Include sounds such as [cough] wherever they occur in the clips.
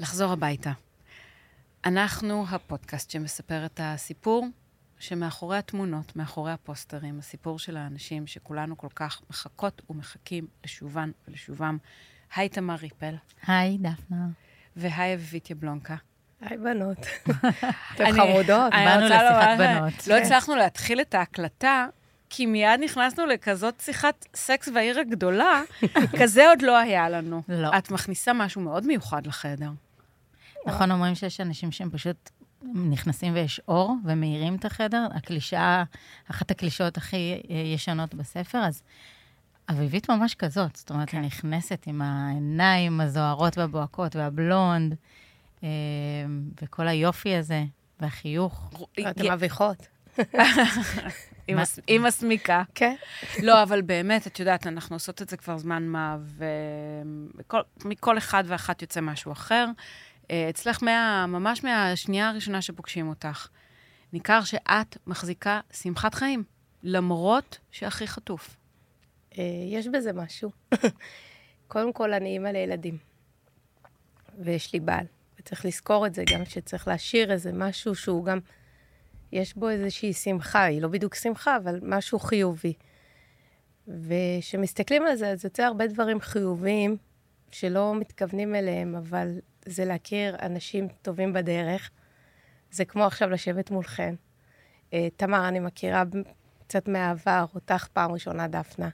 לחזור הביתה. אנחנו הפודקאסט שמספר את הסיפור שמאחורי התמונות, מאחורי הפוסטרים, הסיפור של האנשים שכולנו כל כך מחכות ומחכים לשובן ולשובם. היי, תמר ריפל. היי, דפנה. והי, אביבית יבלונקה. היי, בנות. [laughs] אתן חמודות. באנו לשיחת בנות. לא הצלחנו להתחיל את ההקלטה, כי מיד נכנסנו לכזאת שיחת סקס בעיר הגדולה, [laughs] כזה עוד לא היה לנו. לא. את מכניסה משהו מאוד מיוחד לחדר. נכון, אומרים שיש אנשים שהם פשוט נכנסים ויש אור ומאירים את החדר. הקלישאה, אחת הקלישאות הכי אה, ישנות בספר, אז אביבית ממש כזאת. זאת אומרת, היא נכנסת עם העיניים הזוהרות והבוהקות והבלונד, אה, וכל היופי הזה, והחיוך. אתן מביכות. עם הסמיקה. כן. לא, אבל באמת, את יודעת, אנחנו עושות את זה כבר זמן מה, ומכל אחד ואחת יוצא משהו אחר. אה, אצלך מה, ממש מהשנייה הראשונה שפוגשים אותך, ניכר שאת מחזיקה שמחת חיים, למרות שהכי חטוף. אה, יש בזה משהו. [laughs] קודם כל, אני אימא לילדים, ויש לי בעל, וצריך לזכור את זה גם, שצריך להשאיר איזה משהו שהוא גם, יש בו איזושהי שמחה, היא לא בדיוק שמחה, אבל משהו חיובי. וכשמסתכלים על זה, אז יוצא הרבה דברים חיוביים שלא מתכוונים אליהם, אבל זה להכיר אנשים טובים בדרך. זה כמו עכשיו לשבת מולכן. אה, תמר, אני מכירה קצת מהעבר, אותך פעם ראשונה, דפנה.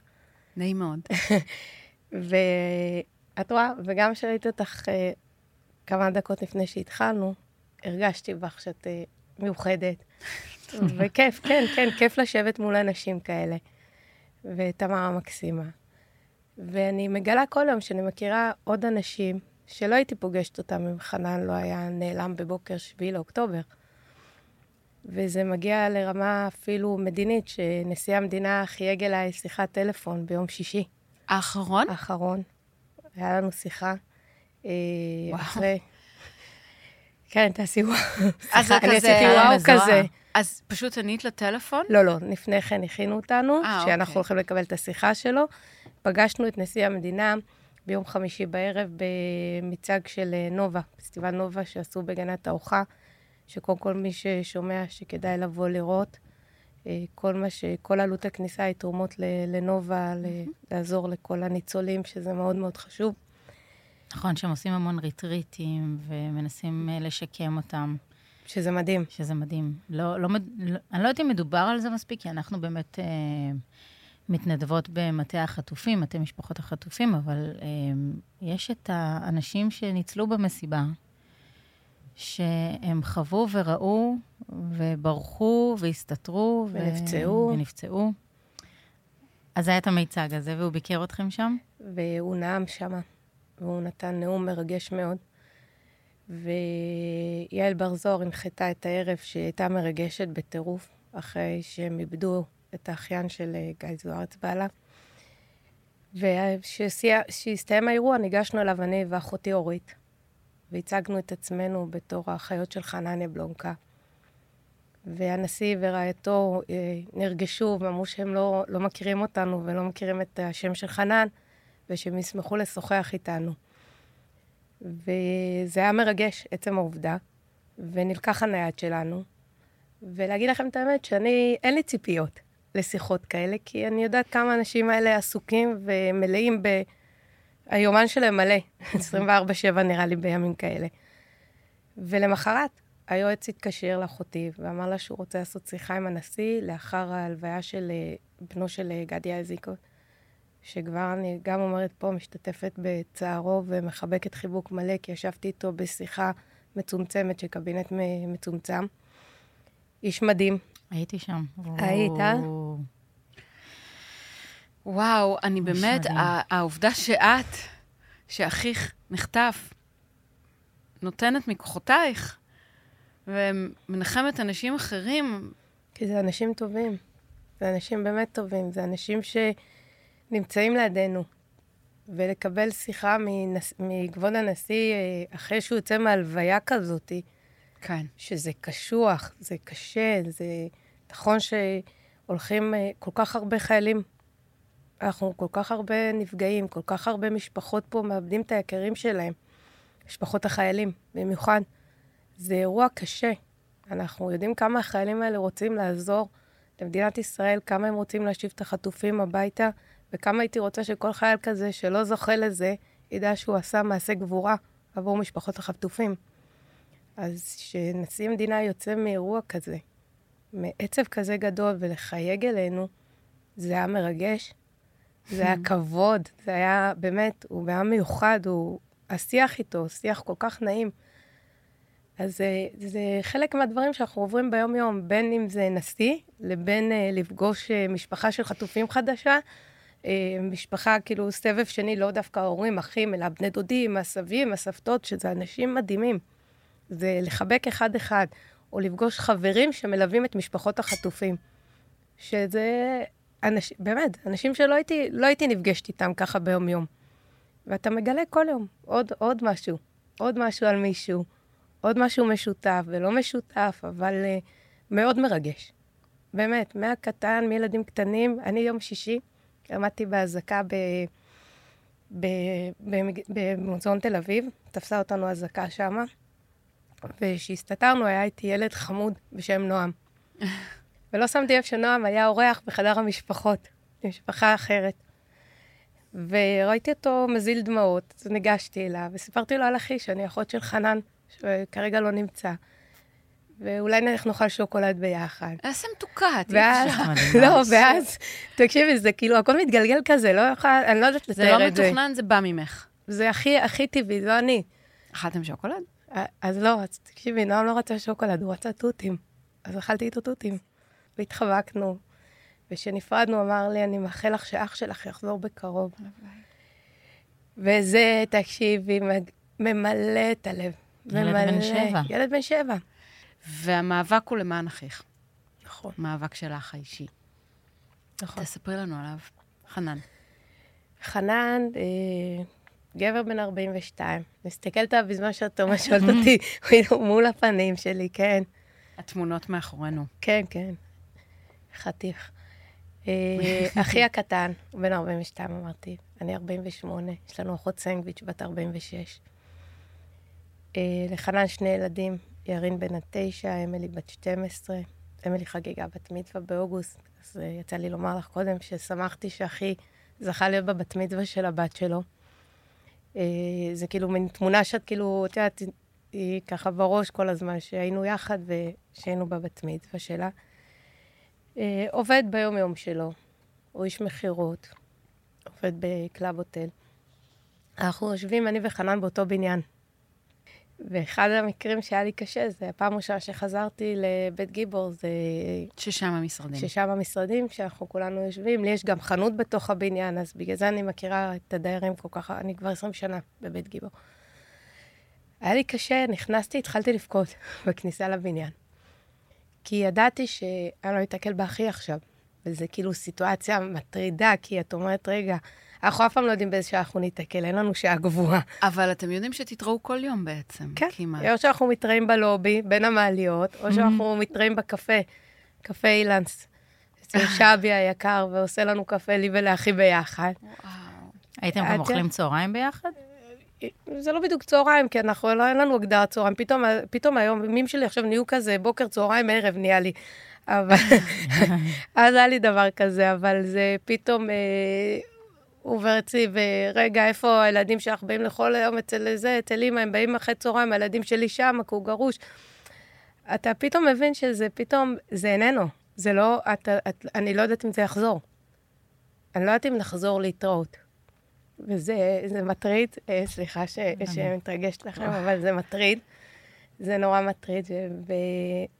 נעים מאוד. [laughs] ואת רואה, וגם כשראיתי אותך אה, כמה דקות לפני שהתחלנו, הרגשתי בך שאת אה, מיוחדת. [laughs] וכיף, כן, כן, כיף לשבת מול אנשים כאלה. ותמר המקסימה. ואני מגלה כל יום שאני מכירה עוד אנשים שלא הייתי פוגשת אותם אם חנן לא היה נעלם בבוקר 7 לאוקטובר. וזה מגיע לרמה אפילו מדינית, שנשיא המדינה חייג אליי שיחת טלפון ביום שישי. האחרון? האחרון. היה לנו שיחה. אה, וואו. אחרי... כן, תעשי וואו. אז אני כזה- עשיתי וואו. כזה. אז פשוט ענית לטלפון? לא, לא, לפני כן הכינו אותנו, אה, שאנחנו אוקיי. הולכים לקבל את השיחה שלו. פגשנו את נשיא המדינה ביום חמישי בערב במצעד של אה, נובה, פסטיבל נובה שעשו בגנת תערוכה, שקודם כל מי ששומע שכדאי לבוא לראות. אה, כל מה ש... כל עלות הכניסה היא תרומות לנובה, ל- לעזור לכל הניצולים, שזה מאוד מאוד חשוב. נכון, שהם עושים המון ריטריטים ומנסים אה, לשקם אותם, שזה מדהים. שזה מדהים. לא, לא, לא, אני לא יודעת אם מדובר על זה מספיק, כי אנחנו באמת אה, מתנדבות במטה החטופים, מטה משפחות החטופים, אבל אה, יש את האנשים שניצלו במסיבה, שהם חוו וראו וברחו והסתתרו. ו- ונפצעו. ונפצעו. אז היה את המיצג הזה, והוא ביקר אתכם שם? והוא נאם שמה, והוא נתן נאום מרגש מאוד. ויעל בר זוהר הנחתה את הערב שהיא הייתה מרגשת בטירוף, אחרי שהם איבדו את האחיין של אה, גיא זוארץ בעלה. וכשהסתיים האירוע, ניגשנו אליו אני ואחותי אורית, והצגנו את עצמנו בתור האחיות של חנניה בלונקה. והנשיא ורעייתו אה, נרגשו ואמרו שהם לא, לא מכירים אותנו ולא מכירים את השם של חנן, ושהם ישמחו לשוחח איתנו. וזה היה מרגש, עצם העובדה, ונלקח הנייד שלנו. ולהגיד לכם את האמת, שאני, אין לי ציפיות לשיחות כאלה, כי אני יודעת כמה האנשים האלה עסוקים ומלאים ב... היומן שלהם מלא, [laughs] 24-7 נראה לי בימים כאלה. ולמחרת, היועץ התקשר לאחותי ואמר לה שהוא רוצה לעשות שיחה עם הנשיא לאחר ההלוויה של אה, בנו של אה, גדי איזיקו, שכבר אני גם אומרת פה, משתתפת בצערו ומחבקת חיבוק מלא, כי ישבתי איתו בשיחה מצומצמת של קבינט מצומצם. איש מדהים. הייתי שם. היית? וואו, אני באמת, העובדה שאת, שאחיך נחטף, נותנת מכוחותייך, ומנחמת אנשים אחרים, כי זה אנשים טובים. זה אנשים באמת טובים. זה אנשים שנמצאים לידינו. ולקבל שיחה. מכבוד הנשיא אה, אחרי שהוא יוצא מהלוויה כזאת, כן. שזה קשוח, זה קשה, זה נכון שהולכים אה, כל כך הרבה חיילים, אנחנו כל כך הרבה נפגעים, כל כך הרבה משפחות פה מאבדים את היקירים שלהם. משפחות החיילים במיוחד. זה אירוע קשה. אנחנו יודעים כמה החיילים האלה רוצים לעזור למדינת ישראל, כמה הם רוצים להשיב את החטופים הביתה, וכמה הייתי רוצה שכל חייל כזה שלא זוכה לזה, ידע שהוא עשה מעשה גבורה עבור משפחות החטופים. אז כשנשיא המדינה יוצא מאירוע כזה, מעצב כזה גדול ולחייג אלינו, זה היה מרגש, זה היה [laughs] כבוד, זה היה באמת, הוא היה מיוחד, הוא, השיח איתו, שיח כל כך נעים. אז זה, זה חלק מהדברים שאנחנו עוברים ביום-יום, בין אם זה נשיא, לבין uh, לפגוש uh, משפחה של חטופים חדשה, uh, משפחה, כאילו, סבב שני, לא דווקא ההורים, אחים, אלא בני דודים, הסבים, הסבתות, שזה אנשים מדהימים. זה לחבק אחד-אחד, או לפגוש חברים שמלווים את משפחות החטופים. שזה, אנש, באמת, אנשים שלא הייתי, לא הייתי נפגשת איתם ככה ביום-יום. ואתה מגלה כל יום עוד, עוד משהו, עוד משהו על מישהו, עוד משהו משותף ולא משותף, אבל uh, מאוד מרגש. באמת, מהקטן, מילדים קטנים, אני יום שישי, עמדתי באזעקה במוזיאון תל אביב, תפסה אותנו אזעקה שמה, וכשהסתתרנו היה איתי ילד חמוד בשם נועם. ולא שמתי לב שנועם היה אורח בחדר המשפחות, משפחה אחרת. וראיתי אותו מזיל דמעות, אז ניגשתי אליו וסיפרתי לו על אחי, שאני אחות של חנן, שכרגע לא נמצא. ואולי נאכל שוקולד ביחד. איזה מתוקה, ואז, לא, ואז, תקשיבי, זה כאילו, הכל מתגלגל כזה, לא יכולה, אני לא יודעת לתאר לא את זה. זה לא מתוכנן, זה בא ממך. זה הכי, הכי טבעי, לא אני. אכלתם שוקולד? אז לא, אז תקשיבי, נועם לא רצה שוקולד, הוא רצה תותים. אז אכלתי איתו תותים. והתחבקנו. וכשנפרדנו, אמר לי, אני מאחל לך שאח שלך יחזור בקרוב. וזה, תקשיבי, ממלא את הלב. ילד בן שבע. ילד בן שבע. והמאבק הוא למען אחיך. נכון. מאבק שלך האישי. נכון. תספרי לנו עליו. חנן. חנן, אה, גבר בן 42. מסתכלת עליו בזמן שאת אומרת, [laughs] שואלת אותי, מול הפנים שלי, כן. התמונות מאחורינו. כן, כן. חתיך. אה, [laughs] אחי הקטן, בן 42, אמרתי. אני 48, יש לנו אחות סנגוויץ' בת 46. אה, לחנן שני ילדים, ירין בן התשע, אמילי בת 12. אמילי חגיגה בת מצווה באוגוסט, אז אה, יצא לי לומר לך קודם ששמחתי שאחי זכה להיות בבת מצווה של הבת שלו. זה כאילו מין תמונה שאת כאילו, את יודעת, היא ככה בראש כל הזמן, שהיינו יחד ושהיינו בבת מצווה שלה. עובד ביום-יום שלו, הוא איש מכירות, עובד בקלאב הוטל. אנחנו יושבים, אני וחנן, באותו בניין. ואחד המקרים שהיה לי קשה, זה הפעם ראשונה שחזרתי לבית גיבור, זה... ששם המשרדים. ששם המשרדים, שאנחנו כולנו יושבים. לי יש גם חנות בתוך הבניין, אז בגלל זה אני מכירה את הדיירים כל כך... אני כבר 20 שנה בבית גיבור. היה לי קשה, נכנסתי, התחלתי לבכות [laughs] בכניסה לבניין. כי ידעתי שאני לא אתקל באחי עכשיו. וזו כאילו סיטואציה מטרידה, כי את אומרת, רגע, אנחנו אף פעם לא יודעים באיזה שעה אנחנו ניתקל, אין לנו שעה גבוהה. אבל אתם יודעים שתתראו כל יום בעצם, כן. כמעט. או שאנחנו מתראים בלובי, בין המעליות, או שאנחנו מתראים בקפה, קפה אילנס. אצל [laughs] שבי היקר, ועושה לנו קפה לי ולאחי ביחד. הייתם גם אוכלים צהריים ביחד? זה לא בדיוק צהריים, כי אנחנו, לא, אין לנו הגדרת צהריים. פתאום, פתאום היום, ימים שלי עכשיו נהיו כזה בוקר, צהריים, ערב נהיה לי. אבל, [laughs] אז היה לי דבר כזה, אבל זה פתאום... אה, עובר אצלי, ורגע, איפה הילדים שלך באים לכל היום אצל זה, אצל אימא, הם באים אחרי צהריים, הילדים שלי שם, כי הוא גרוש. אתה פתאום מבין שזה פתאום, זה איננו. זה לא, אתה, את, אני לא יודעת אם זה יחזור. אני לא יודעת אם נחזור להתראות. וזה מטריד, אה, סליחה ש, שמתרגשת לכם, אבל זה מטריד. זה נורא מטריד,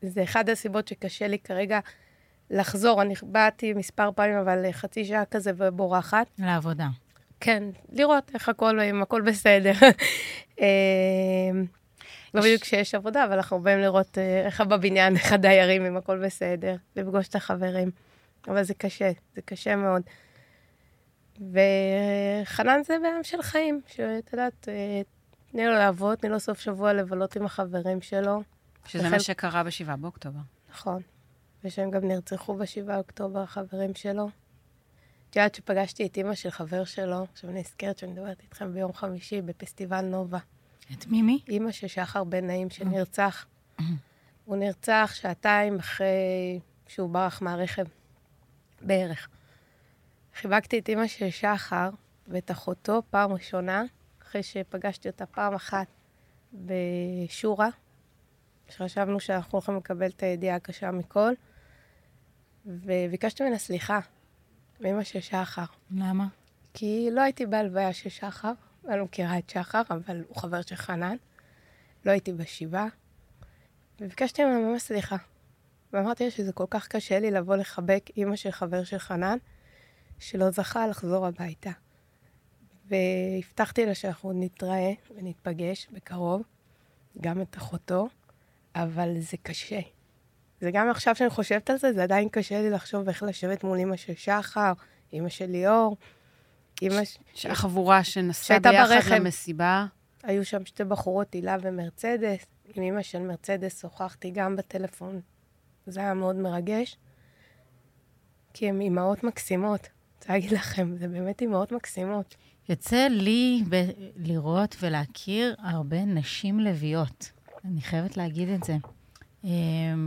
וזה אחד הסיבות שקשה לי כרגע לחזור. אני באתי מספר פעמים, אבל חצי שעה כזה ובורחת. לעבודה. כן, לראות איך הכל, אם הכל בסדר. [laughs] לא בדיוק כשיש עבודה, אבל אנחנו באים לראות אה, איך בבניין, [laughs] איך הדיירים, אם הכל בסדר, לפגוש את החברים. אבל זה קשה, זה קשה מאוד. וחנן זה בעם של חיים, שאת יודעת, אה, תני לו לעבוד, תני לו סוף שבוע לבלות עם החברים שלו. שזה. מה שקרה ב-7 באוקטובר. נכון. ושהם גם נרצחו ב-7 באוקטובר, החברים שלו. את יודעת שפגשתי את אימא של חבר שלו, עכשיו אני נזכרת שאני מדברת איתכם ביום חמישי בפסטיבל נובה. את מימי? אימא של שחר בן נעים שנרצח. הוא נרצח שעתיים אחרי שהוא ברח מהרכב, בערך. חיבקתי את אימא של שחר ואת אחותו פעם ראשונה, אחרי שפגשתי אותה פעם אחת בשורה, שחשבנו שאנחנו הולכים לקבל את הידיעה הקשה מכל, וביקשתי ממנה סליחה, מאמא של שחר. למה? כי לא הייתי בהלוויה של שחר, אני לא מכירה את שחר, אבל הוא חבר של חנן. לא הייתי בשבעה, וביקשתי ממנה ממש סליחה. ואמרתי לה שזה כל כך קשה לי לבוא לחבק אימא של חבר של חנן, שלא זכה לחזור הביתה. והבטחתי לה שאנחנו נתראה ונתפגש בקרוב, גם את אחותו, אבל זה קשה. זה גם עכשיו שאני חושבת על זה, זה עדיין קשה לי לחשוב איך לשבת מול אימא של שחר, אימא של ליאור, אימא... ש... שהחבורה שנסעה ביחד ברכב. למסיבה. היו שם שתי בחורות, הילה ומרצדס. עם אימא של מרצדס שוחחתי גם בטלפון. זה היה מאוד מרגש. כי הן אימהות מקסימות. אני רוצה להגיד לכם, זה באמת אימהות מקסימות. יוצא לי ב- לראות ולהכיר הרבה נשים לביאות. אני חייבת להגיד את זה. אה,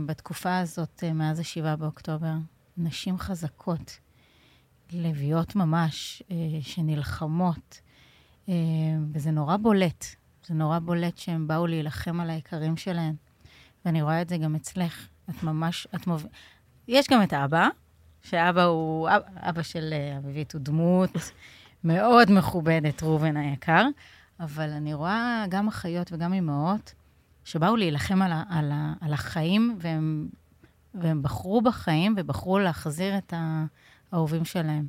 בתקופה הזאת, אה, מאז ה-7 באוקטובר, נשים חזקות, לביאות ממש, אה, שנלחמות, וזה נורא בולט. זה נורא בולט שהם באו להילחם על היקרים שלהם. ואני רואה את זה גם אצלך. את ממש, את מוב... יש גם את אבא, שאבא הוא, אבא, אבא של אביבית הוא דמות מאוד מכובדת, ראובן היקר, אבל אני רואה גם אחיות וגם אימהות שבאו להילחם על, ה, על, ה, על החיים, והם, והם בחרו בחיים ובחרו להחזיר את האהובים שלהם.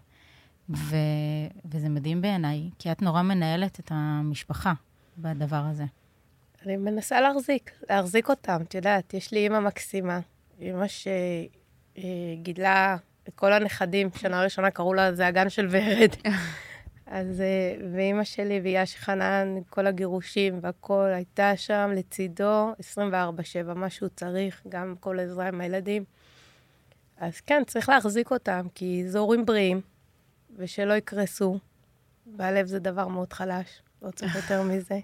ו, וזה מדהים בעיניי, כי את נורא מנהלת את המשפחה בדבר הזה. אני מנסה להחזיק, להחזיק אותם. את יודעת, יש לי אימא מקסימה, אימא שגידלה את כל הנכדים, שנה ראשונה קראו לה, זה הגן של ורד. [laughs] אז, אה, ואימא שלי ויאש חנן, כל הגירושים והכול, הייתה שם לצידו 24-7, מה שהוא צריך, גם כל עזרה עם הילדים. אז כן, צריך להחזיק אותם, כי זה הורים בריאים, ושלא יקרסו. והלב זה דבר מאוד חלש, לא צריך יותר [laughs] מזה.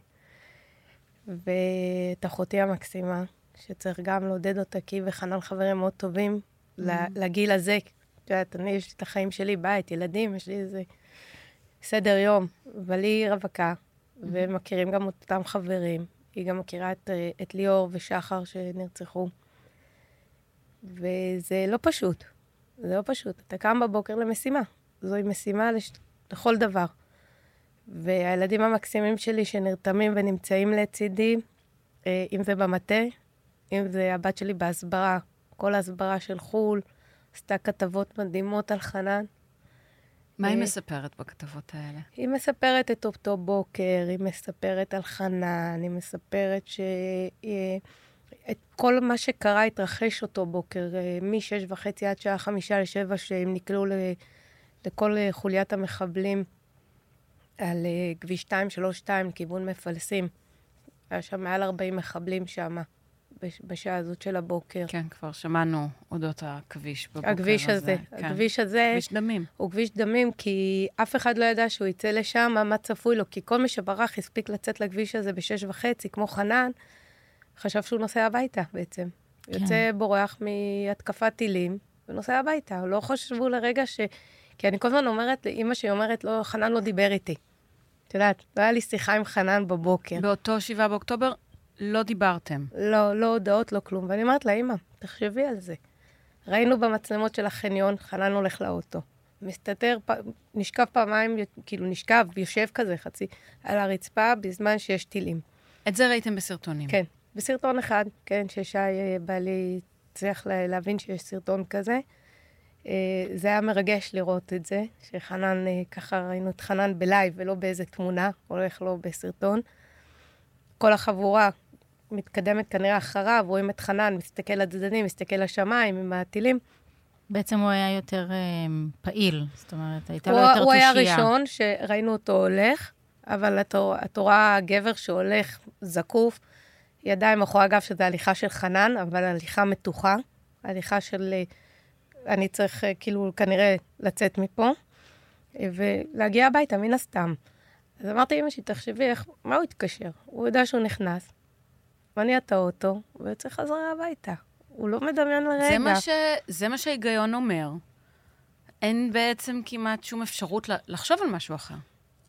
ואת אחותי המקסימה, שצריך גם לעודד אותה, כי היא וחנן חברים מאוד טובים ל- לגיל הזה. את יודעת, אני, יש לי את החיים שלי, בית, ילדים, יש לי איזה סדר יום, אבל היא רווקה, ומכירים גם אותם חברים. היא גם מכירה את, אה, את ליאור ושחר שנרצחו. וזה לא פשוט. זה לא פשוט. אתה קם בבוקר למשימה. זוהי משימה לש... לכל דבר. והילדים המקסימים שלי שנרתמים ונמצאים לצידי, אה, אם זה במטה, אם זה הבת שלי בהסברה, כל ההסברה של חו"ל, עשתה כתבות מדהימות על חנן. מה היא אה, מספרת בכתבות האלה? היא מספרת את אותו בוקר, היא מספרת על חנן, היא מספרת ש... אה, את כל מה שקרה התרחש אותו בוקר, אה, משש וחצי עד שעה חמישה לשבע, שהם נקלעו ל... לכל חוליית המחבלים על כביש 232 לכיוון מפלסים. היה שם מעל 40 מחבלים שם, בשעה הזאת של הבוקר. כן, כבר שמענו אודות הכביש בבוקר הזה. הכביש הזה, כן. הכביש הזה כביש דמים. הוא כביש דמים, כי אף אחד לא ידע שהוא יצא לשם, מה צפוי לו, כי כל מי שברח הספיק לצאת לכביש הזה בשש וחצי, כמו חנן, חשב שהוא נוסע הביתה בעצם. כן. יוצא בורח מהתקפת טילים ונוסע הביתה. לא חשבו לרגע ש... כי אני כל הזמן אומרת, אימא שלי אומרת, לא, חנן לא דיבר איתי. את יודעת, לא היה לי שיחה עם חנן בבוקר. באותו 7 באוקטובר לא דיברתם. לא, לא הודעות, לא כלום. ואני אומרת לה, אמא, תחשבי על זה. ראינו במצלמות של החניון, חנן הולך לאוטו. מסתתר, פ... נשכב פעמיים, כאילו נשכב, יושב כזה חצי, על הרצפה בזמן שיש טילים. את זה ראיתם בסרטונים. כן, בסרטון אחד, כן, ששי אה, בעלי הצליח לה- להבין שיש סרטון כזה. אה, זה היה מרגש לראות את זה, שחנן, אה, ככה ראינו את חנן בלייב ולא באיזה תמונה, הולך לו בסרטון. כל החבורה מתקדמת כנראה אחריו, רואים את חנן, מסתכל לצדדים, מסתכל לשמיים עם הטילים. בעצם הוא היה יותר אה, פעיל, זאת אומרת, הייתה לו הוא, יותר הוא היה תושייה. הראשון שראינו אותו הולך, אבל את, רוא- את רואה גבר שהולך זקוף, ידיים מאחורי הגב, שזה הליכה של חנן, אבל הליכה מתוחה, הליכה של... אה, אני צריך אה, כאילו כנראה לצאת מפה, ולהגיע הביתה, מן הסתם. אז אמרתי לאמא שלי, תחשבי, איך, מה הוא התקשר? הוא יודע שהוא נכנס, מניע את האוטו, ויוצא חזרה הביתה. הוא לא מדמיין לרגע. זה מה, ש... זה מה שההיגיון אומר. אין בעצם כמעט שום אפשרות לחשוב על משהו אחר.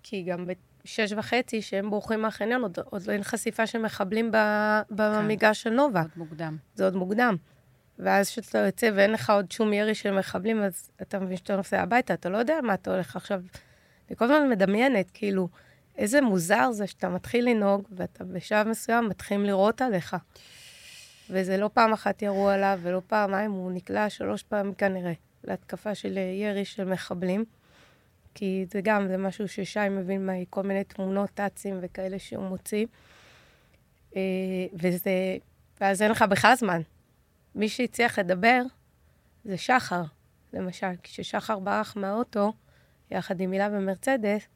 כי גם בשש וחצי, שהם בורחים מהחניון, עוד, עוד אין חשיפה של מחבלים במגרש של נובה. עוד מוקדם. זה עוד מוקדם. ואז כשאתה יוצא ואין לך עוד שום ירי של מחבלים, אז אתה מבין שאתה נוסע הביתה, אתה לא יודע מה אתה הולך עכשיו. אני כל הזמן מדמיינת, כאילו, איזה מוזר זה שאתה מתחיל לנהוג, ואתה בשלב מסוים מתחילים לירות עליך. וזה לא פעם אחת ירו עליו, ולא פעמיים, הוא נקלע שלוש פעמים כנראה להתקפה של ירי של מחבלים. כי זה גם, זה משהו ששי מבין מכל מיני תמונות טאצים וכאלה שהוא מוציא. אה, וזה, ואז אין לך בכלל זמן. מי שהצליח לדבר זה שחר, למשל. כששחר ברח מהאוטו, יחד עם הילה ומרצדס,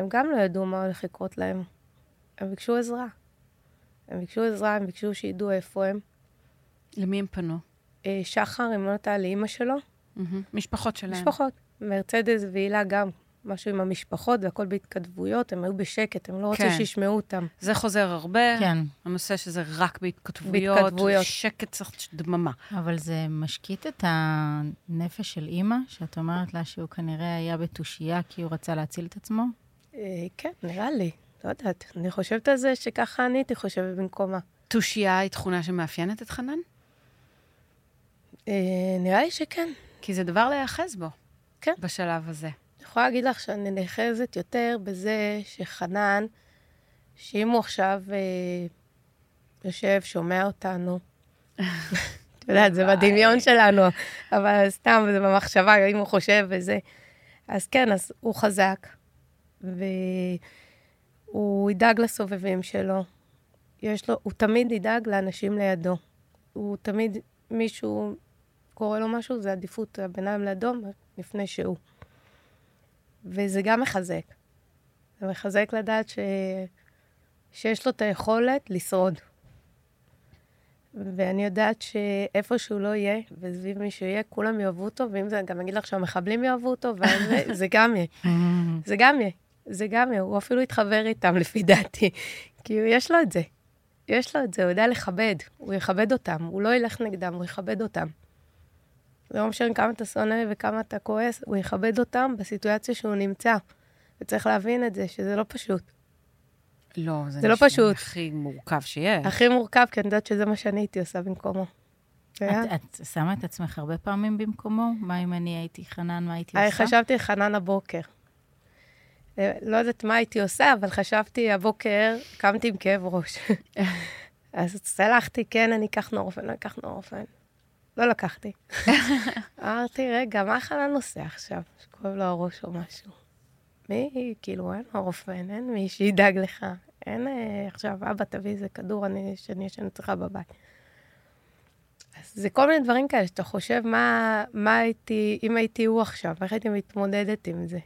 הם גם לא ידעו מה הולך לקרות להם. הם ביקשו עזרה. הם ביקשו עזרה, הם ביקשו שידעו איפה הם. למי הם פנו? אה, שחר, אם לא נתן לאימא שלו. משפחות שלהם. משפחות. מרצדס והילה גם, משהו עם המשפחות, והכל בהתכתבויות, הם היו בשקט, הם לא רוצים כן. שישמעו אותם. זה חוזר הרבה, כן. הנושא שזה רק בהתכתבויות, בהתכתבויות. שקט צריך דממה. אבל זה משקיט את הנפש של אימא, שאת אומרת לה שהוא כנראה היה בתושייה כי הוא רצה להציל את עצמו? אה, כן, נראה לי. לא יודעת, אני חושבת על זה שככה אני הייתי חושבת במקומה. תושייה היא תכונה שמאפיינת את חנן? אה, נראה לי שכן. כי זה דבר להיאחז בו. כן. בשלב הזה. אני יכולה להגיד לך שאני נאחזת יותר בזה שחנן, שאם הוא עכשיו אה, יושב, שומע אותנו, את יודעת, זה בדמיון שלנו, אבל סתם, זה במחשבה, אם הוא חושב וזה. אז כן, אז הוא חזק, והוא ידאג לסובבים שלו. יש לו, הוא תמיד ידאג לאנשים לידו. הוא תמיד, מישהו קורה לו משהו, זה עדיפות הביניים לאדום, לפני שהוא. וזה גם מחזק. זה מחזק לדעת ש... שיש לו את היכולת לשרוד. ואני יודעת שאיפה שהוא לא יהיה, וסביב מי שיהיה, כולם יאהבו אותו, ואם זה, גם אגיד לך שהמחבלים יאהבו אותו, וזה זה גם יהיה. [laughs] זה גם יהיה. זה גם. הוא אפילו יתחבר איתם, [laughs] לפי דעתי. כי יש לו את זה. יש לו את זה, הוא יודע לכבד. הוא יכבד אותם. הוא לא ילך נגדם, הוא יכבד אותם. לא משנה כמה אתה שונא וכמה אתה כועס, הוא יכבד אותם בסיטואציה שהוא נמצא. וצריך להבין את זה, שזה לא פשוט. לא, זה, זה לא פשוט. הכי מורכב שיש. הכי מורכב, כי אני יודעת שזה מה שאני הייתי עושה במקומו. את, את שמה את עצמך הרבה פעמים במקומו? מה אם אני הייתי חנן, מה הייתי עושה? חשבתי חנן הבוקר. אה, לא יודעת מה הייתי עושה, אבל חשבתי הבוקר, קמתי עם כאב ראש. [laughs] אז סלחתי, כן, אני אקח נורפן, לא אקח נורפן. לא לקחתי. [laughs] אמרתי, רגע, מה חנן עושה עכשיו? שכואב לו הראש או משהו. מי, כאילו, אין אורפן, אין מי שידאג לך. אין אה, עכשיו, אבא, תביא איזה כדור, אני, שאני ישן אצלך בבית. אז זה כל מיני דברים כאלה, שאתה חושב, מה, מה הייתי, אם הייתי הוא עכשיו, איך הייתי מתמודדת עם זה?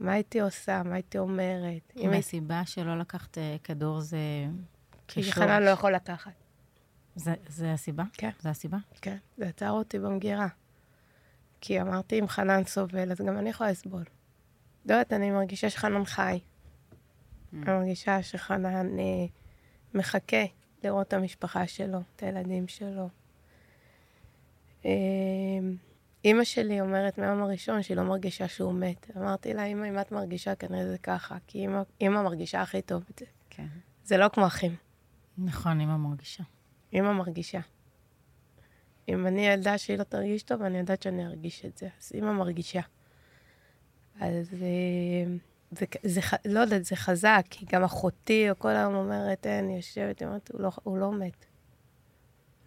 מה הייתי עושה? מה הייתי אומרת? אם הסיבה שלא לקחת אה, כדור זה... כי חנן לא יכול לקחת. זה, זה הסיבה? כן. זה הסיבה? כן, זה עצר אותי במגירה. כי אמרתי, אם חנן סובל, אז גם אני יכולה לסבול. לא יודעת, אני מרגישה שחנן חי. Mm. אני מרגישה שחנן אה, מחכה לראות את המשפחה שלו, את הילדים שלו. אה, אימא שלי אומרת מהיום הראשון שהיא לא מרגישה שהוא מת. אמרתי לה, אמא, אם את מרגישה, כנראה זה ככה, כי אימא, אימא מרגישה הכי טוב את זה. כן. זה לא כמו אחים. נכון, אימא מרגישה. אימא מרגישה. אם אני ילדה שהיא לא תרגיש טוב, אני יודעת שאני ארגיש את זה. אז אימא מרגישה. אז אה, זה, זה, זה, לא יודעת, זה חזק, כי גם אחותי, או כל היום אומרת, אין, יושבת, היא אומרת, הוא לא, הוא לא מת.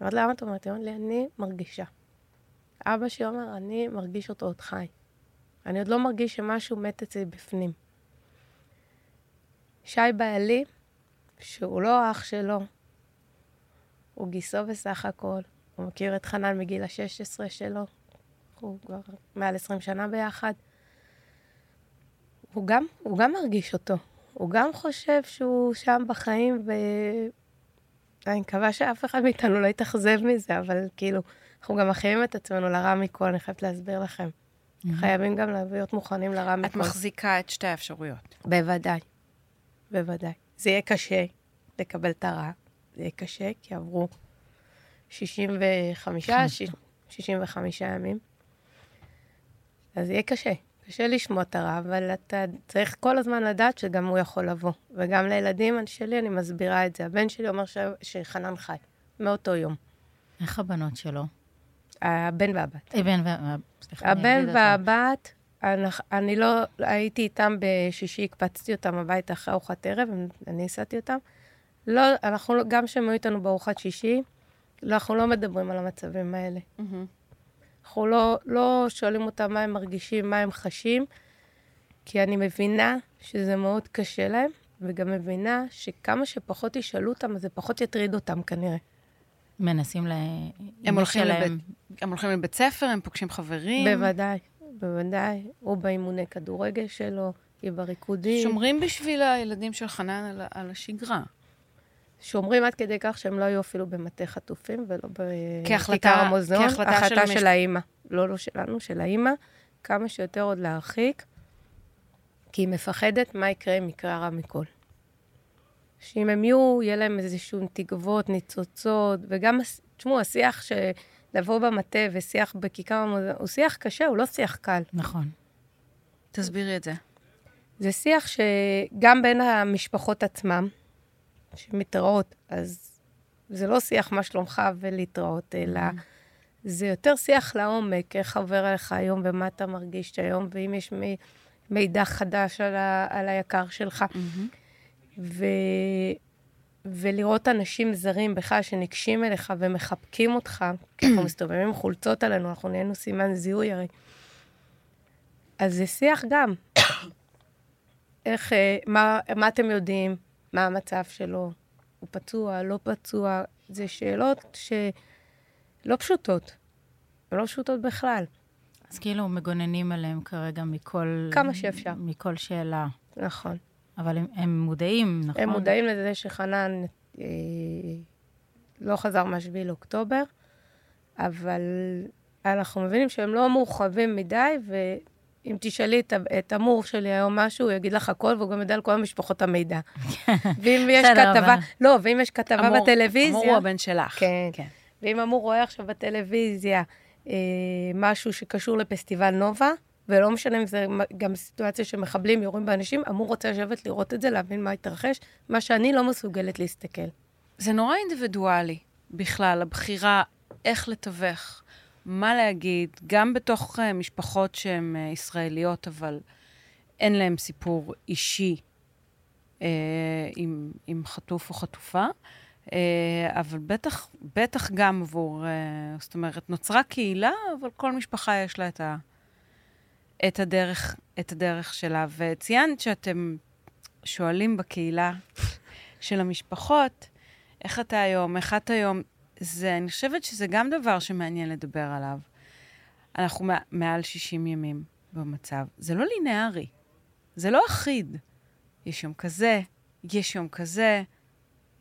אני אומרת למה את אומרת? היא אומרת לי, אני מרגישה. אבא שלי אומר, אני מרגיש אותו עוד חי. אני עוד לא מרגיש שמשהו מת אצלי בפנים. שי בעלי, שהוא לא אח שלו, הוא גיסו בסך הכל. הוא מכיר את חנן מגיל ה-16 שלו. אנחנו כבר מעל 20 שנה ביחד. הוא גם, הוא גם מרגיש אותו. הוא גם חושב שהוא שם בחיים, ואני מקווה שאף אחד מאיתנו לא יתאכזב מזה, אבל כאילו, אנחנו גם מחיים את עצמנו לרע מכל, אני חייבת להסביר לכם. חייבים גם להיות מוכנים לרע את מכל. מחזיקה את שתי האפשרויות. בוודאי, בוודאי. זה יהיה קשה לקבל את הרע, זה יהיה קשה, כי עברו 65, ש- 65 ימים. אז יהיה קשה. קשה לשמוע את הרע, אבל אתה צריך כל הזמן לדעת שגם הוא יכול לבוא. וגם לילדים שלי אני מסבירה את זה. הבן שלי אומר ש... שחנן חי, מאותו יום. איך הבנות שלו? הבן והבת. אה. אה, סליחה, הבן אגיד אותם. והבת, אני, אני לא, הייתי איתם בשישי, הקפצתי אותם הביתה אחרי ארוחת ערב, אני הסעתי אותם. לא, אנחנו, לא- גם כשהם היו איתנו בארוחת שישי, לא, אנחנו לא מדברים על המצבים האלה. אנחנו לא, לא שואלים אותם מה הם מרגישים, מה הם חשים, כי אני מבינה שזה מאוד קשה להם, וגם מבינה שכמה שפחות ישאלו אותם, אז זה פחות יטריד אותם כנראה. מנסים ל... הם הולכים, שלהם- לבית, הם הולכים לבית ספר, הם פוגשים חברים. בוודאי, בוודאי. הוא באימוני כדורגל שלו, היא בריקודים. שומרים בשביל הילדים של חנן על, על השגרה. שומרים עד כדי כך שהם לא היו אפילו במטה חטופים ולא בכיכר המוזיאון. כהחלטה של החלטה מש- של האימא. לא, לא שלנו, של האימא. כמה שיותר עוד להרחיק, כי היא מפחדת מה יקרה אם יקרה הרע מכל. שאם הם יהיו, יהיה להם איזשהו תקוות, ניצוצות, וגם, תשמעו, השיח ש... לבוא במטה ושיח בכיכר המוזיאון, הוא שיח קשה, הוא לא שיח קל. נכון. תסבירי את זה. זה שיח שגם בין המשפחות עצמם, שמתראות, אז זה לא שיח מה שלומך ולהתראות, אלא זה יותר שיח לעומק, איך עובר עליך היום ומה אתה מרגיש היום, ואם יש מי, מידע חדש על, ה, על היקר שלך. ו, ולראות אנשים זרים בכלל שניגשים אליך ומחבקים אותך, [clears throat] כי אנחנו מסתובבים עם חולצות עלינו, אנחנו נהיינו סימן זיהוי הרי. אז זה שיח גם. [coughs] איך, אה, מה, מה אתם יודעים, מה המצב שלו, הוא פצוע, לא פצוע, זה שאלות שלא פשוטות, לא פשוטות בכלל, אז כאילו מגוננים עליהם כרגע מכל... כמה שאפשר. מכל שאלה. נכון. אבל הם, הם מודעים, נכון? הם מודעים לזה שחנן אה, לא חזר מה-7 לאוקטובר, אבל אנחנו מבינים שהם לא מורחבים מדי, ואם תשאלי את, המור שלי היום משהו, הוא יגיד לך הכל, והוא גם יודע על כל המשפחות המידע. [laughs] ואם יש כתבה, לא, ואם יש כתבה אמור- בטלוויזיה... אמור הוא הבן שלך. כן. כן. ואם אמור רואה עכשיו בטלוויזיה אה, משהו שקשור לפסטיבל נובה, ולא משנה אם זה גם סיטואציה שמחבלים יורים באנשים, אמור רוצה לשבת לראות את זה, להבין מה התרחש, מה שאני לא מסוגלת להסתכל. זה נורא אינדיבידואלי בכלל, הבחירה איך לתווך, מה להגיד, גם בתוך uh, משפחות שהן uh, ישראליות, אבל אין להן סיפור אישי uh, עם, עם חטוף או חטופה, uh, אבל בטח, בטח גם עבור, uh, זאת אומרת, נוצרה קהילה, אבל כל משפחה יש לה את, ה, את, הדרך, את הדרך שלה. וציינת שאתם שואלים בקהילה של המשפחות, איך אתה היום, איך את היום, זה, אני חושבת שזה גם דבר שמעניין לדבר עליו. אנחנו מע- מעל 60 ימים במצב. זה לא לינארי, זה לא אחיד. יש יום כזה, יש יום כזה.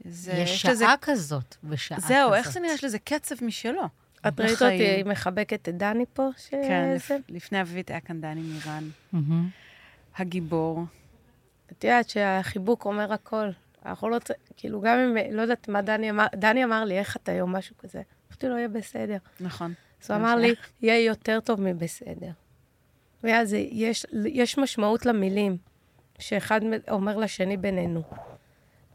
זה, יש לזה- שעה כזאת ושעה כזאת. זהו, איך זה נראה? יש לזה קצב משלו. את ראית. אותי מחבקת את דני פה? ש... כן, לפ, זה? לפני אביבית היה כאן דני מירן, מהמם. הגיבור. את יודעת שהחיבוק אומר הכל. אנחנו לא צריכים, כאילו, גם אם, לא יודעת מה דני אמר, דני אמר לי, איך אתה היום, משהו כזה. אמרתי לו, יהיה בסדר. נכון. אז הוא אמר לי, יהיה יותר טוב מבסדר. ואז יש, יש משמעות למילים שאחד אומר לשני בינינו.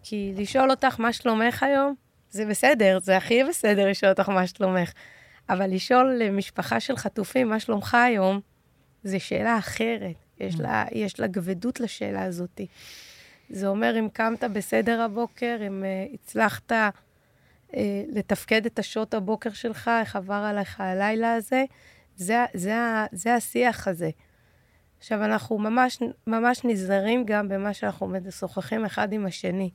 כי לשאול אותך מה שלומך היום, זה בסדר, זה הכי בסדר לשאול אותך מה שלומך. אבל לשאול למשפחה של חטופים מה שלומך היום, זו שאלה אחרת. יש לה, יש לה כבדות לשאלה הזאת. זה אומר אם קמת בסדר הבוקר, אם uh, הצלחת uh, לתפקד את השעות הבוקר שלך, איך עבר עליך הלילה הזה, זה, זה, זה השיח הזה. עכשיו, אנחנו ממש, ממש נזהרים גם במה שאנחנו משוחחים אחד עם השני,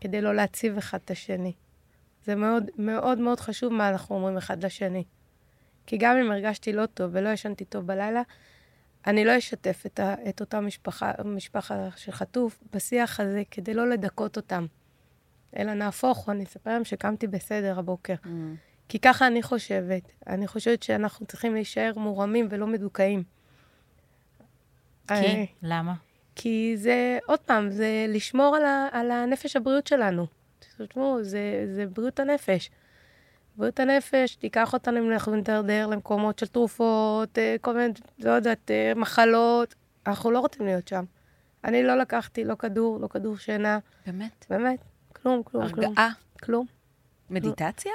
כדי לא להציב אחד את השני. זה מאוד מאוד מאוד חשוב מה אנחנו אומרים אחד לשני. כי גם אם הרגשתי לא טוב ולא ישנתי טוב בלילה, אני לא אשתף את, ה, את אותה משפחה, משפחה של חטוף בשיח הזה כדי לא לדכות אותם. אלא נהפוך הוא, אני אספר להם שקמתי בסדר הבוקר. כי ככה אני חושבת. אני חושבת שאנחנו צריכים להישאר מורמים ולא מדוכאים. כי? אה, למה? כי זה, עוד פעם, זה לשמור על, ה, על הנפש הבריאות שלנו. תשמעו, זה, זה בריאות הנפש. בריאות הנפש תיקח אותנו אם אנחנו נדרדר למקומות של תרופות, אה, כל מיני, לא יודעת, אה, מחלות. אנחנו לא רוצים להיות שם. אני לא לקחתי לא כדור, לא כדור שינה, באמת? באמת, כלום, כלום, כלום. הרגעה? כלום. מדיטציה?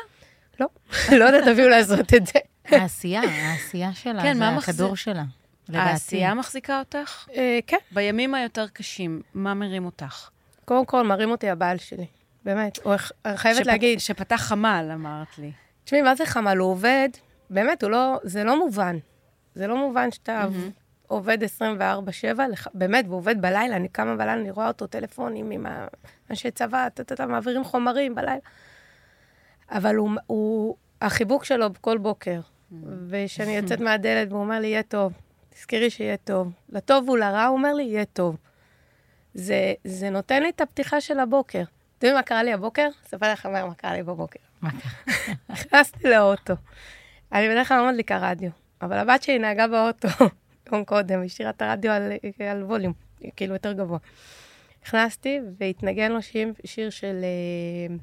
לא, [laughs] לא יודעת אפילו לעשות את זה. העשייה, העשייה שלה, כן, זה הכדור שלה. לדעתי. העשייה מחזיקה אותך? אה, כן, בימים היותר קשים, מה מרים אותך? קודם כל, מרים אותי הבעל שלי. באמת, הוא, אני חייבת שפ- להגיד, שפתח חמ"ל, אמרת לי. תשמעי, מה זה חמ"ל? הוא עובד, באמת, הוא לא, זה לא מובן. זה לא מובן שאתה עובד 24-7, לח- באמת, והוא עובד בלילה, אני קמה בלילה, אני רואה אותו טלפונים עם אנשי צבא, טה-טה-טה, מעבירים חומרים בלילה. אבל הוא, הוא, החיבוק שלו כל בוקר, וכשאני יוצאת [laughs] מהדלת והוא אומר לי, יהיה טוב, תזכרי שיהיה טוב. לטוב ולרע, הוא אומר לי, יהיה טוב. זה, זה נותן לי את הפתיחה של הבוקר. אתם יודעים מה קרה לי הבוקר? אספר מהר מה קרה לי בבוקר. מה קרה? נכנסתי לאוטו. אני בדרך כלל לא מדליקה רדיו, אבל הבת שלי נהגה באוטו [laughs] יום קודם, השאירה את הרדיו על, על ווליום, כאילו יותר גבוה. נכנסתי והתנגן לו שיר, שיר של... אה,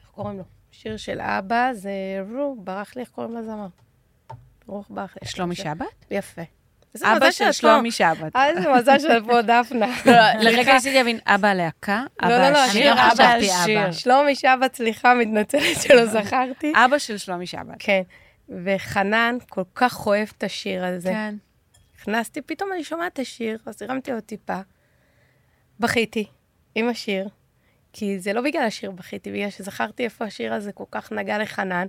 איך קוראים לו? שיר של אבא, זה... רו, ברח לי, איך קוראים לזמר? ברוך ברח לי. שלומי שבת? יפה. איזה אבא מזל של שלומי. שבת. אה, איזה מזל שאת פה, דפנה. [laughs] לא, לרגע ניסיתי להבין, אבא הלהקה, לא, אבא לא, לא, השיר, אני לא אבא השיר. אבא. שלומי שבת, סליחה, מתנצלת שלא זכרתי. אבא של שלומי שבת. כן. וחנן כל כך אוהב את השיר הזה. כן. נכנסתי, פתאום אני שומעת את השיר, אז הרמתי עוד טיפה. בכיתי עם השיר, כי זה לא בגלל השיר בכיתי, בגלל שזכרתי איפה השיר הזה כל כך נגע לחנן.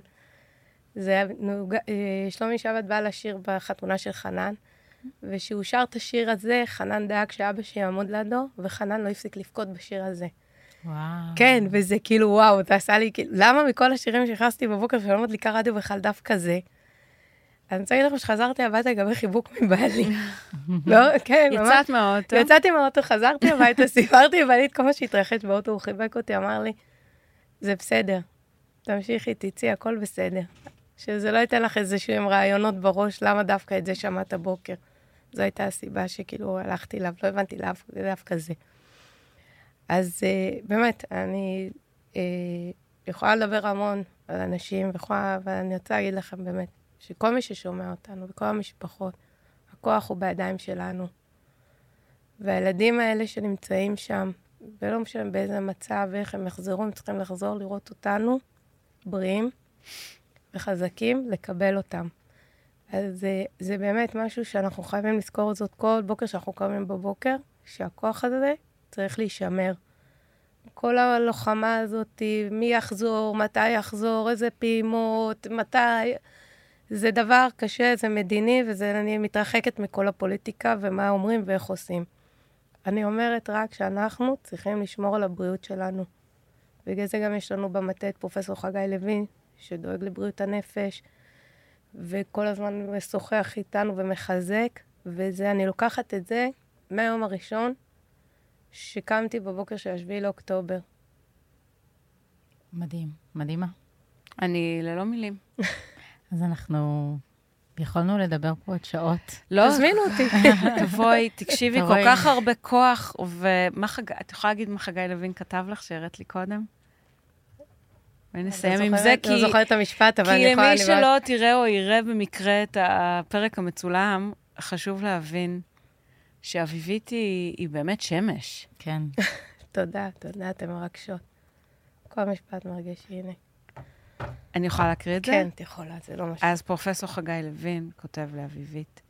זה היה, נוג... אה, שלומי שבת בא לשיר בחתונה של חנן, וכשהוא שר את השיר הזה, חנן דאג שאבא שלי יעמוד לידו, וחנן לא הפסיק לבכות בשיר הזה. וואו. כן, וזה כאילו, וואו, זה עשה לי, כאילו, למה מכל השירים שנכנסתי בבוקר שלא מדליקה רדיו בכלל דווקא זה? אני רוצה להגיד לכם שחזרתי הביתה לגבי חיבוק מבעלי. [laughs] לא, כן, ממש. יצאת מהאוטו. יצאתי מהאוטו, חזרתי הביתה, [laughs] סיפרתי לבעלי את כל מה שהתרחש באוטו, הוא חיבק אותי, אמר לי, זה בסדר, תמשיכי, תצאי, הכל בסדר. שזה לא ייתן לך איזה שהם רעיונות בראש, למה דווקא את זה שמעת בוקר. זו הייתה הסיבה שכאילו הלכתי אליו, לא הבנתי לאו, דווקא זה. אז uh, באמת, אני uh, יכולה לדבר המון על אנשים, ויכולה, אבל אני רוצה להגיד לכם באמת, שכל מי ששומע אותנו, וכל המשפחות, הכוח הוא בידיים שלנו. והילדים האלה שנמצאים שם, ולא משנה באיזה מצב ואיך הם יחזרו, הם צריכים לחזור לראות אותנו בריאים וחזקים, לקבל אותם. אז זה, זה באמת משהו שאנחנו חייבים לזכור זאת כל בוקר שאנחנו קמים בבוקר, שהכוח הזה צריך להישמר. כל הלוחמה הזאת, מי יחזור, מתי יחזור, איזה פעימות, מתי... זה דבר קשה, זה מדיני, ואני מתרחקת מכל הפוליטיקה ומה אומרים ואיך עושים. אני אומרת רק שאנחנו צריכים לשמור על הבריאות שלנו. בגלל זה גם יש לנו במטה את פרופסור חגי לוין, שדואג לבריאות הנפש, וכל הזמן משוחח איתנו ומחזק, וזה, אני לוקחת את זה מהיום הראשון שקמתי בבוקר של 7 לאוקטובר. מדהים, מדהימה. אני ללא מילים. אז אנחנו יכולנו לדבר פה עוד שעות. לא, תזמינו אותי. [laughs] תבואי, תקשיבי, כל. כך הרבה כוח, ומה חגי, את יכולה להגיד מה חגי לוין כתב לך, שהראית לי קודם? ונסיים עם זה, כי... לא זוכרת את המשפט, אבל אני כי יכולה... למי אני שלא תראה או יראה במקרה את הפרק המצולם, חשוב להבין שאביבית היא, היא באמת שמש. כן. [laughs] תודה, תודה, אתן מרגשות. כל משפט מרגש, הנה. אני יכולה להקריא את זה? כן, את יכולה, זה לא משהו. אז פרופסור חגי לוין כותב לאביבית,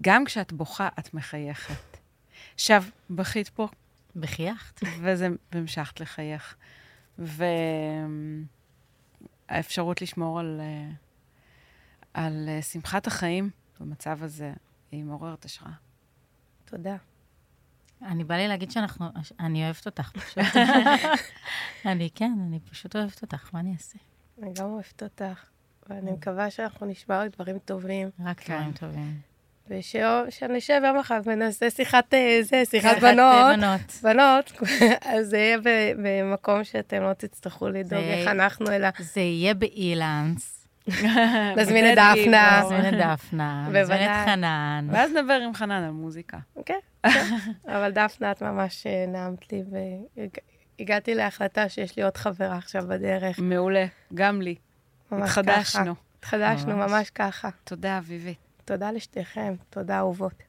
גם כשאת בוכה, את מחייכת. עכשיו, בכית פה, בחייכת. וזה, והמשכת לחייך. והאפשרות לשמור על, אה, על אה, שמחת החיים במצב הזה, היא מעוררת השראה. תודה. אני בא לי להגיד שאנחנו, אני אוהבת אותך פשוט. [laughs] אני כן, אני פשוט אוהבת אותך, מה אני אעשה? אני גם אוהבת אותך, ואני מקווה שאנחנו נשמע רק דברים טובים, רק כן. דברים טובים. ושנשב יום אחד ונעשה שיחת, אה, זה, שיחת שיחת, בנות. אה, בנות. בנות, [laughs] אז זה יהיה במקום שאתם לא תצטרכו לדאוג זה- איך אנחנו, אלא... זה יהיה באילנס, [laughs] [laughs] נזמין את דפנה. נזמין את דפנה, נזמין. את חנן. ואז נדבר עם חנן על מוזיקה. כן, כן. אבל דפנה, את ממש אה, נעמת לי, והגעתי להחלטה שיש לי עוד חברה עכשיו בדרך. מעולה, גם לי. ממש ככה. התחדשנו. התחדשנו, ממש. ממש ככה. תודה, אביבי. תודה לשתיכם, תודה אהובות.